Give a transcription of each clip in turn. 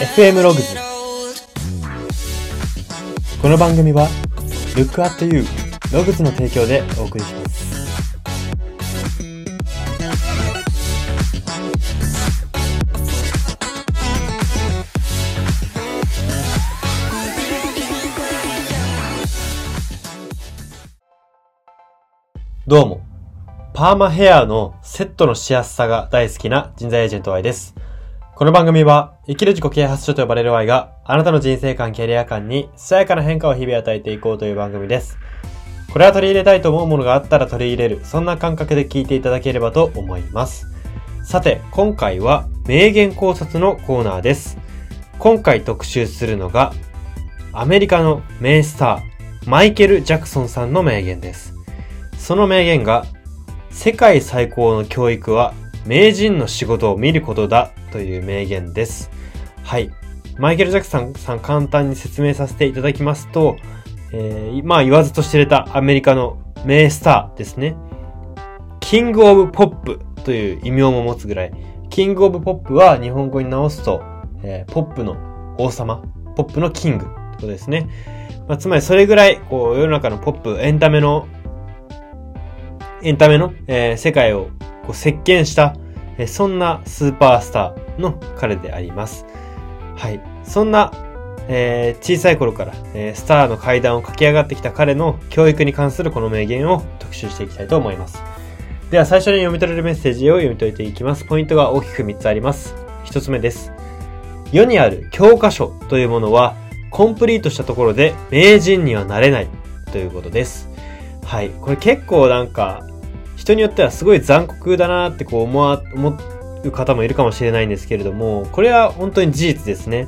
FM ログズこの番組は Look at You ログズの提供でお送りします。どうも。パーマヘアのセットのしやすさが大好きな人材エージェント Y です。この番組は、生きる自己啓発書と呼ばれる Y が、あなたの人生観、キャリア観に、さやかな変化を日々与えていこうという番組です。これは取り入れたいと思うものがあったら取り入れる、そんな感覚で聞いていただければと思います。さて、今回は、名言考察のコーナーです。今回特集するのが、アメリカの名スター、マイケル・ジャクソンさんの名言です。その名言が、世界最高の教育は名人の仕事を見ることだという名言です。はい。マイケル・ジャクソンさん簡単に説明させていただきますと、えー、まあ言わずと知れたアメリカの名スターですね。キング・オブ・ポップという異名も持つぐらい、キング・オブ・ポップは日本語に直すと、えー、ポップの王様、ポップのキングってことですね。まあ、つまりそれぐらい、こう世の中のポップ、エンタメのエンタメの、えー世界をこう席巻した、えそんなスーパースターの彼であります。はい。そんな、えー小さい頃から、えースターの階段を駆け上がってきた彼の教育に関するこの名言を特集していきたいと思います。では最初に読み取れるメッセージを読み解いていきます。ポイントが大きく3つあります。1つ目です。世にある教科書というものは、コンプリートしたところで名人にはなれないということです。はい。これ結構なんか、人によってはすごい残酷だなってこう思わ、思う方もいるかもしれないんですけれども、これは本当に事実ですね。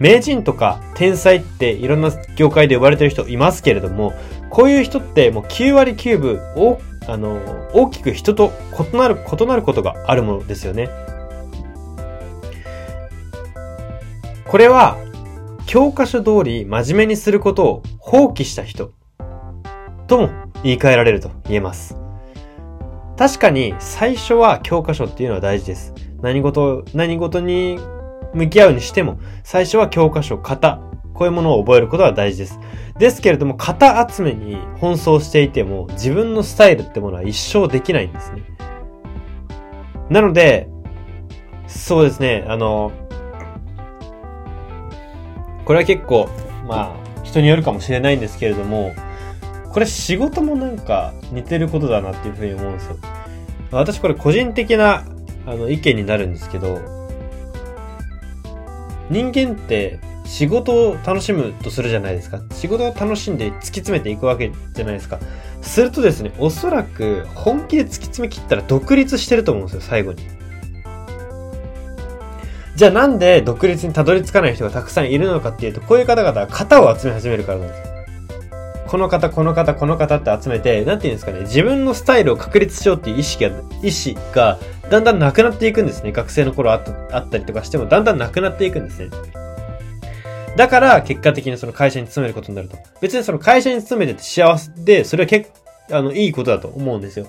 名人とか天才っていろんな業界で呼ばれてる人いますけれども、こういう人ってもう9割9分、おあの、大きく人と異なる、異なることがあるものですよね。これは、教科書通り真面目にすることを放棄した人とも言い換えられると言えます。確かに最初は教科書っていうのは大事です。何事、何事に向き合うにしても、最初は教科書、型、こういうものを覚えることは大事です。ですけれども、型集めに奔走していても、自分のスタイルってものは一生できないんですね。なので、そうですね、あの、これは結構、まあ、人によるかもしれないんですけれども、これ仕事もなんか似てることだなっていうふうに思うんですよ。私これ個人的なあの意見になるんですけど、人間って仕事を楽しむとするじゃないですか。仕事を楽しんで突き詰めていくわけじゃないですか。するとですね、おそらく本気で突き詰め切ったら独立してると思うんですよ、最後に。じゃあなんで独立にたどり着かない人がたくさんいるのかっていうと、こういう方々は型を集め始めるからなんですよ。この方、この方、この方って集めて、なんていうんですかね、自分のスタイルを確立しようっていう意識が、意思が、だんだんなくなっていくんですね。学生の頃あったりとかしても、だんだんなくなっていくんですね。だから、結果的にその会社に勤めることになると。別にその会社に勤めてて幸せで、それは結あの、いいことだと思うんですよ。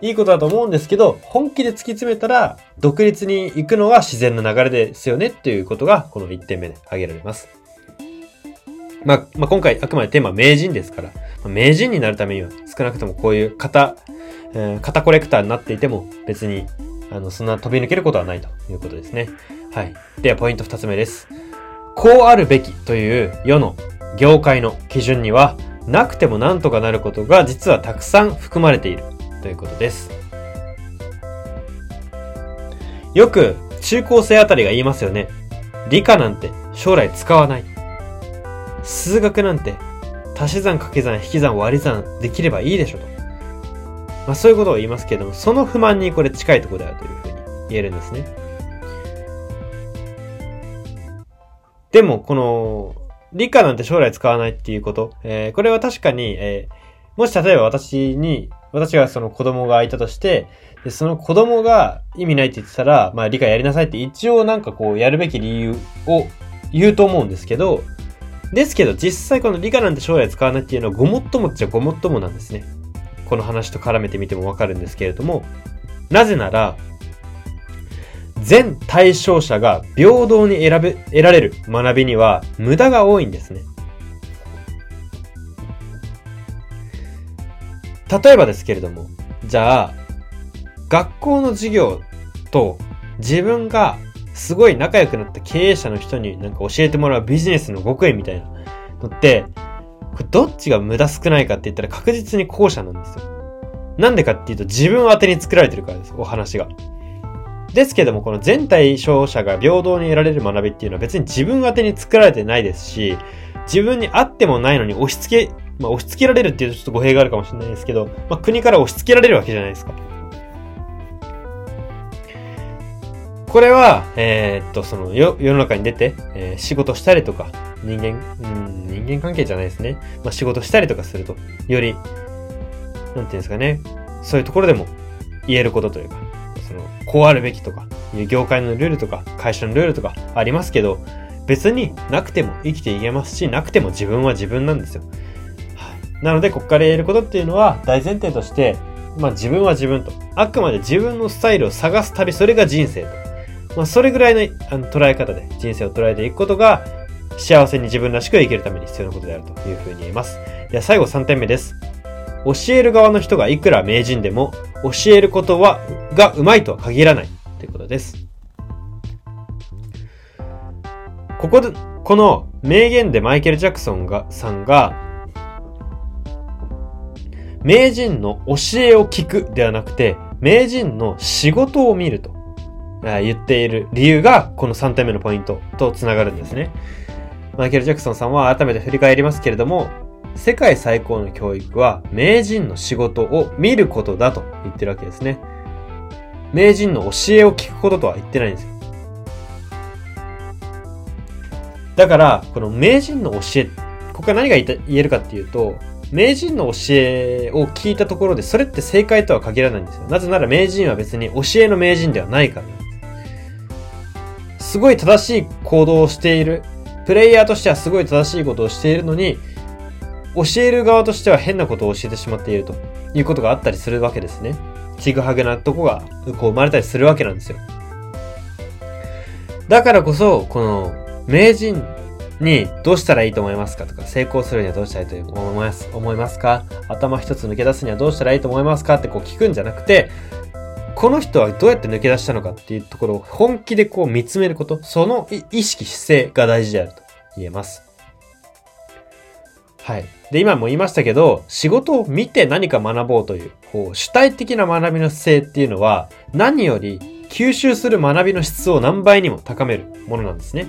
いいことだと思うんですけど、本気で突き詰めたら、独立に行くのは自然な流れですよねっていうことが、この1点目で挙げられます。まあ、まあ、今回あくまでテーマ名人ですから、まあ名人になるためには少なくともこういう型、えー型コレクターになっていても別に、あの、そんな飛び抜けることはないということですね。はい。ではポイント2つ目です。こうあるべきという世の業界の基準には、なくてもなんとかなることが実はたくさん含まれているということです。よく中高生あたりが言いますよね。理科なんて将来使わない。数学なんて足し算掛け算引き算割り算できればいいでしょと。まあそういうことを言いますけれども、その不満にこれ近いところであるというふうに言えるんですね。でも、この、理科なんて将来使わないっていうこと、えーこれは確かに、えーもし例えば私に、私がその子供がいたとして、でその子供が意味ないって言ってたら、まあ理科やりなさいって一応なんかこうやるべき理由を言うと思うんですけど、ですけど実際この理科なんて将来使わないっていうのはごもっともっちゃごもっともなんですね。この話と絡めてみてもわかるんですけれども、なぜなら、全対象者が平等に選べ、得られる学びには無駄が多いんですね。例えばですけれども、じゃあ、学校の授業と自分がすごい仲良くなった経営者の人になんか教えてもらうビジネスの極意みたいなのって、これどっちが無駄少ないかって言ったら確実に後者なんですよ。なんでかっていうと自分宛てに作られてるからです、お話が。ですけども、この全対象者が平等に得られる学びっていうのは別に自分宛てに作られてないですし、自分にあってもないのに押し付け、まあ押し付けられるっていうとちょっと語弊があるかもしれないですけど、まあ国から押し付けられるわけじゃないですか。これは、えー、っと、その、世の中に出て、えー、仕事したりとか、人間、うん、人間関係じゃないですね。まあ、仕事したりとかすると、より、なんていうんですかね、そういうところでも言えることというか、その、こうあるべきとか、いう業界のルールとか、会社のルールとかありますけど、別になくても生きていけますし、なくても自分は自分なんですよ。はい。なので、ここから言えることっていうのは、大前提として、まあ自分は自分と。あくまで自分のスタイルを探す旅、それが人生と。まあ、それぐらいのあの捉え方で人生を捉えていくことが、幸せに自分らしく生きるために必要なことであるというふうに言えます。では最後3点目です。教える側の人がいくら名人でも、教えることは、がうまいとは限らないということです。ここで、この名言でマイケル・ジャクソンが、さんが、名人の教えを聞くではなくて、名人の仕事を見ると言っている理由が、この3点目のポイントと繋がるんですね。マイケル・ジャクソンさんは改めて振り返りますけれども、世界最高の教育は名人の仕事を見ることだと言ってるわけですね。名人の教えを聞くこととは言ってないんですよ。だから、この名人の教え、ここから何が言えるかっていうと、名人の教えを聞いたところで、それって正解とは限らないんですよ。なぜなら名人は別に教えの名人ではないからすごい正しい行動をしている。プレイヤーとしてはすごい正しいことをしているのに、教える側としては変なことを教えてしまっているということがあったりするわけですね。ちぐはぐなとこがこう生まれたりするわけなんですよ。だからこそ、この名人にどうしたらいいと思いますかとか、成功するにはどうしたらいいと思います思いますか？頭一つ抜け出すにはどうしたらいいと思いますか？ってこう聞くんじゃなくて、この人はどうやって抜け出したのかっていうところを本気でこう見つめること、その意識姿勢が大事であると言えます。はい。で、今も言いましたけど、仕事を見て何か学ぼうという、こう、主体的な学びの姿勢っていうのは、何より吸収する学びの質を何倍にも高めるものなんですね。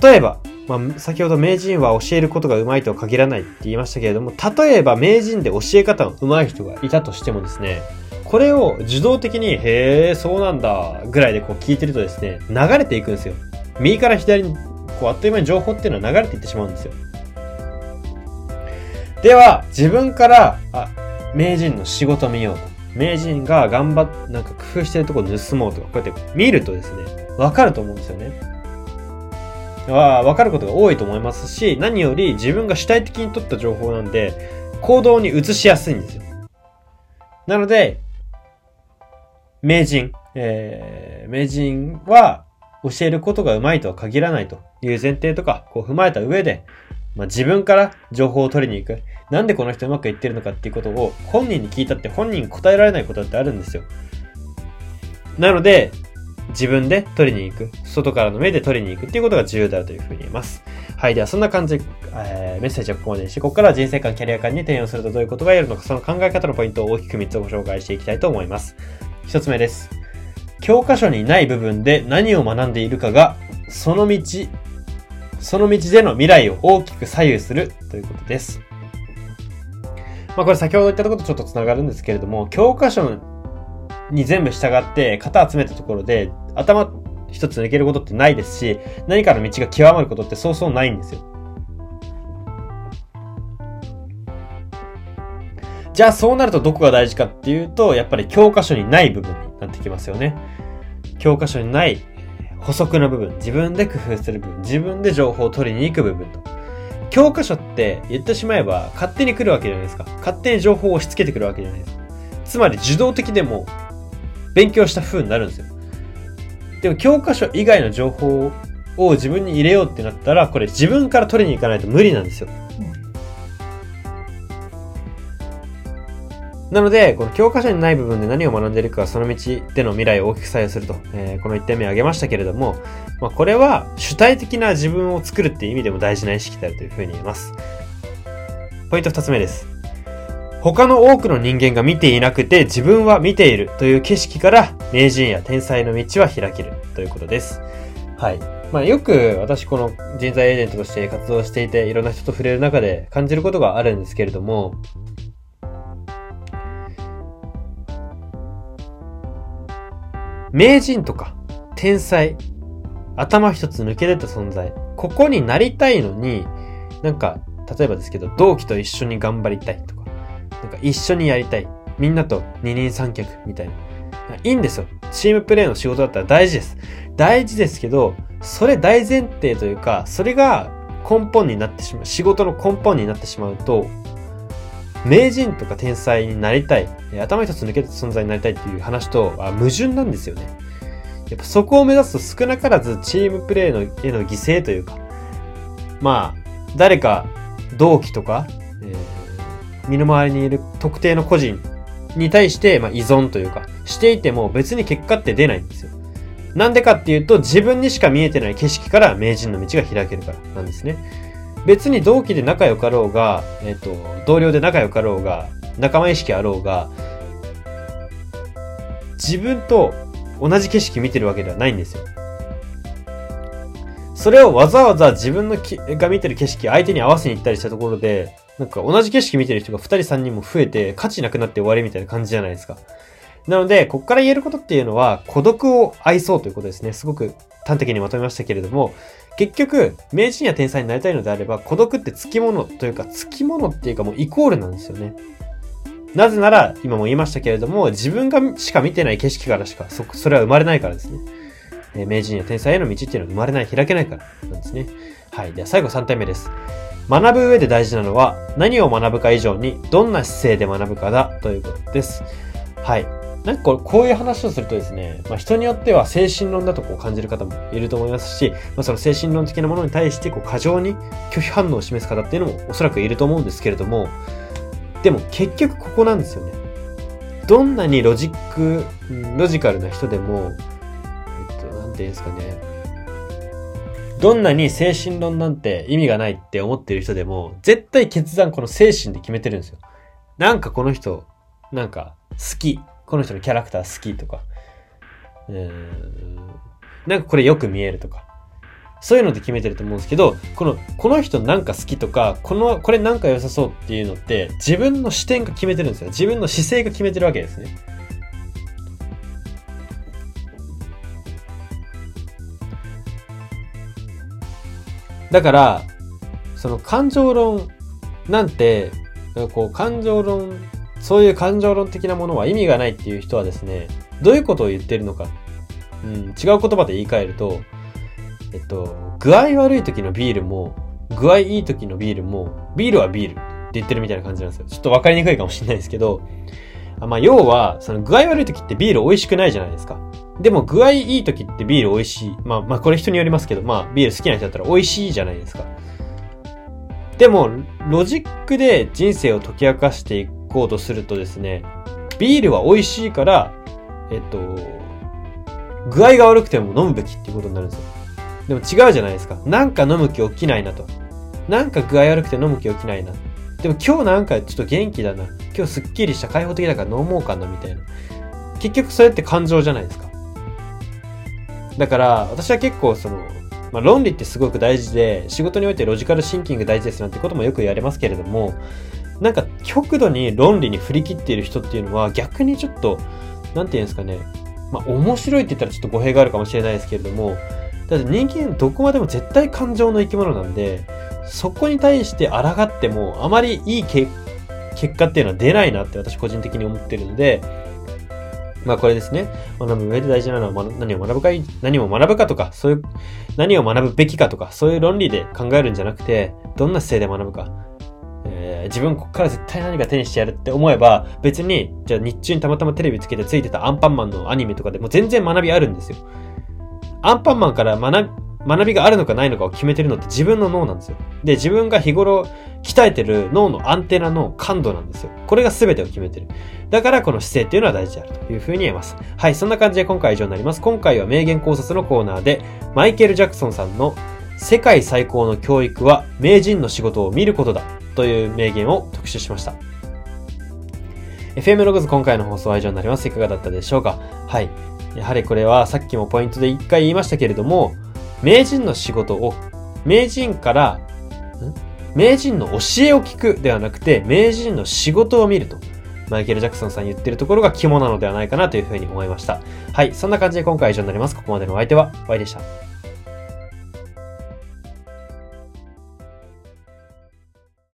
例えば、まあ、先ほど名人は教えることが上手いとは限らないって言いましたけれども、例えば名人で教え方の上手い人がいたとしてもですね、これを受動的に、へえ、そうなんだ、ぐらいでこう聞いてるとですね、流れていくんですよ。右から左に、こう、あっという間に情報っていうのは流れていってしまうんですよ。では、自分から、あ、名人の仕事見ようと。名人が頑張っ、なんか工夫してるところ盗もうとか、こうやって見るとですね、わかると思うんですよね。は分かることが多いと思いますし、何より自分が主体的に取った情報なんで、行動に移しやすいんですよ。なので、名人、えー、名人は教えることがうまいとは限らないという前提とか、こう踏まえた上で、まあ、自分から情報を取りに行く。なんでこの人うまくいってるのかっていうことを本人に聞いたって本人答えられないことってあるんですよ。なので、自分で取りに行く。外からの目で取りに行くっていうことが重要であるというふうに言えます。はい。では、そんな感じで、えー、メッセージはここまでにして、ここからは人生観、キャリア観に転用するとどういうことが言えるのか、その考え方のポイントを大きく3つご紹介していきたいと思います。1つ目です。教科書にない部分で何を学んでいるかが、その道、その道での未来を大きく左右するということです。まあこれ先ほど言ったところとちょっと繋がるんですけれども、教科書のに全部従って型集めたところで頭一つ抜けることってないですし、何かの道が極まることってそうそうないんですよ。じゃあそうなるとどこが大事かっていうと、やっぱり教科書にない部分になってきますよね。教科書にない補足の部分、自分で工夫する部分、自分で情報を取りに行く部分と。教科書って言ってしまえば勝手に来るわけじゃないですか。勝手に情報を押し付けてくるわけじゃないですか。つまり受動的でも勉強した風になるんですよ。でも教科書以外の情報を自分に入れようってなったら、これ自分から取りに行かないと無理なんですよ。なので、この教科書にない部分で何を学んでいるかその道での未来を大きく左右すると、えー、この1点目挙げましたけれども、まあ、これは主体的な自分を作るっていう意味でも大事な意識であるというふうに言えます。ポイント2つ目です。他の多くの人間が見ていなくて自分は見ているという景色から名人や天才の道は開けるということです。はい。まあよく私この人材エージェントとして活動していていろんな人と触れる中で感じることがあるんですけれども、名人とか天才、頭一つ抜け出た存在、ここになりたいのに、なんか、例えばですけど、同期と一緒に頑張りたいとか、なんか一緒にやりたい。みんなと二人三脚みたいな。いいんですよ。チームプレイの仕事だったら大事です。大事ですけど、それ大前提というか、それが根本になってしまう、仕事の根本になってしまうと、名人とか天才になりたい、頭一つ抜けた存在になりたいっていう話とは矛盾なんですよね。やっぱそこを目指すと少なからずチームプレイのへの犠牲というか、まあ、誰か同期とか、えー、身の回りにいる特定の個人に対して、まあ、依存というか、していても別に結果って出ないんですよ。なんでかっていうと、自分にしか見えてない景色から名人の道が開けるからなんですね。別に同期で仲良かろうが、えっ、と、同僚で仲良かろうが、仲間意識あろうが、自分と同じ景色見てるわけではないんですよ。それをわざわざ自分のが見てる景色相手に合わせに行ったりしたところで、なんか同じ景色見てる人が2人3人も増えて価値なくなって終わりみたいな感じじゃないですか。なので、こっから言えることっていうのは、孤独を愛そうということですね。すごく端的にまとめましたけれども、結局、名人や天才になりたいのであれば、孤独って付き物というか、付き物っていうかもうイコールなんですよね。なぜなら、今も言いましたけれども、自分がしか見てない景色からしか、そ、それは生まれないからですね。え、名人や天才への道っていうのは生まれない、開けないからなんですね。はい。では最後3点目です。学ぶ上で大事なのは、何を学ぶか以上に、どんな姿勢で学ぶかだということです。はい。なんかこ、ういう話をするとですね、まあ、人によっては精神論だとこう感じる方もいると思いますし、まあ、その精神論的なものに対してこう過剰に拒否反応を示す方っていうのもおそらくいると思うんですけれども、でも結局ここなんですよね。どんなにロジック、ロジカルな人でも、えっと、なんて言うんですかね。どんなに精神論なんて意味がないって思ってる人でも、絶対決断この精神で決めてるんですよ。なんかこの人、なんか好き。この人のキャラクター好きとか、うーん、なんかこれよく見えるとか、そういうので決めてると思うんですけど、この、この人なんか好きとか、この、これなんか良さそうっていうのって、自分の視点が決めてるんですよ。自分の姿勢が決めてるわけですね。だから、その感情論なんて、こう感情論そういう感情論的なものは意味がないっていう人はですね、どういうことを言ってるのか。うん、違う言葉で言い換えると、えっと、具合悪い時のビールも、具合いい時のビールも、ビールはビールって言ってるみたいな感じなんですよ。ちょっとわかりにくいかもしれないですけど、まあ、要は、その具合悪い時ってビール美味しくないじゃないですか。でも具合いい時ってビール美味しい。まあ、まあ、これ人によりますけど、まあ、ビール好きな人だったら美味しいじゃないですか。でも、ロジックで人生を解き明かしていこうとするとですね、ビールは美味しいから、えっと、具合が悪くても飲むべきっていうことになるんですよ。でも違うじゃないですか。なんか飲む気起きないなと。なんか具合悪くて飲む気起きないな。でも今日なんかちょっと元気だな。今日すっきりした開放的だから飲もうかなみたいな。結局それって感情じゃないですか。だから私は結構その、まあ、論理ってすごく大事で、仕事においてロジカルシンキング大事ですなんてこともよく言われますけれども、なんか極度に論理に振り切っている人っていうのは逆にちょっと、なんて言うんですかね。まあ面白いって言ったらちょっと語弊があるかもしれないですけれども、だって人間どこまでも絶対感情の生き物なんで、そこに対して抗ってもあまりいい結果っていうのは出ないなって私個人的に思ってるので、まあこれですね。学ぶ上で大事なのは何を学ぶか、何を学ぶかとか、そういう、何を学ぶべきかとか、そういう論理で考えるんじゃなくて、どんな姿勢で学ぶか。えー、自分こっから絶対何か手にしてやるって思えば、別に、じゃあ日中にたまたまテレビつけてついてたアンパンマンのアニメとかでも全然学びあるんですよ。アンパンマンから学学びがあるのかないのかを決めてるのって自分の脳なんですよ。で、自分が日頃鍛えてる脳のアンテナの感度なんですよ。これが全てを決めてる。だからこの姿勢っていうのは大事であるというふうに言えます。はい、そんな感じで今回は以上になります。今回は名言考察のコーナーで、マイケル・ジャクソンさんの世界最高の教育は名人の仕事を見ることだという名言を特集しました。FM ログズ今回の放送は以上になります。いかがだったでしょうかはい。やはりこれはさっきもポイントで一回言いましたけれども、名人の仕事を、名人から、名人の教えを聞くではなくて、名人の仕事を見ると。マイケル・ジャクソンさん言ってるところが肝なのではないかなというふうに思いました。はい。そんな感じで今回は以上になります。ここまでのお相手は、Y でした。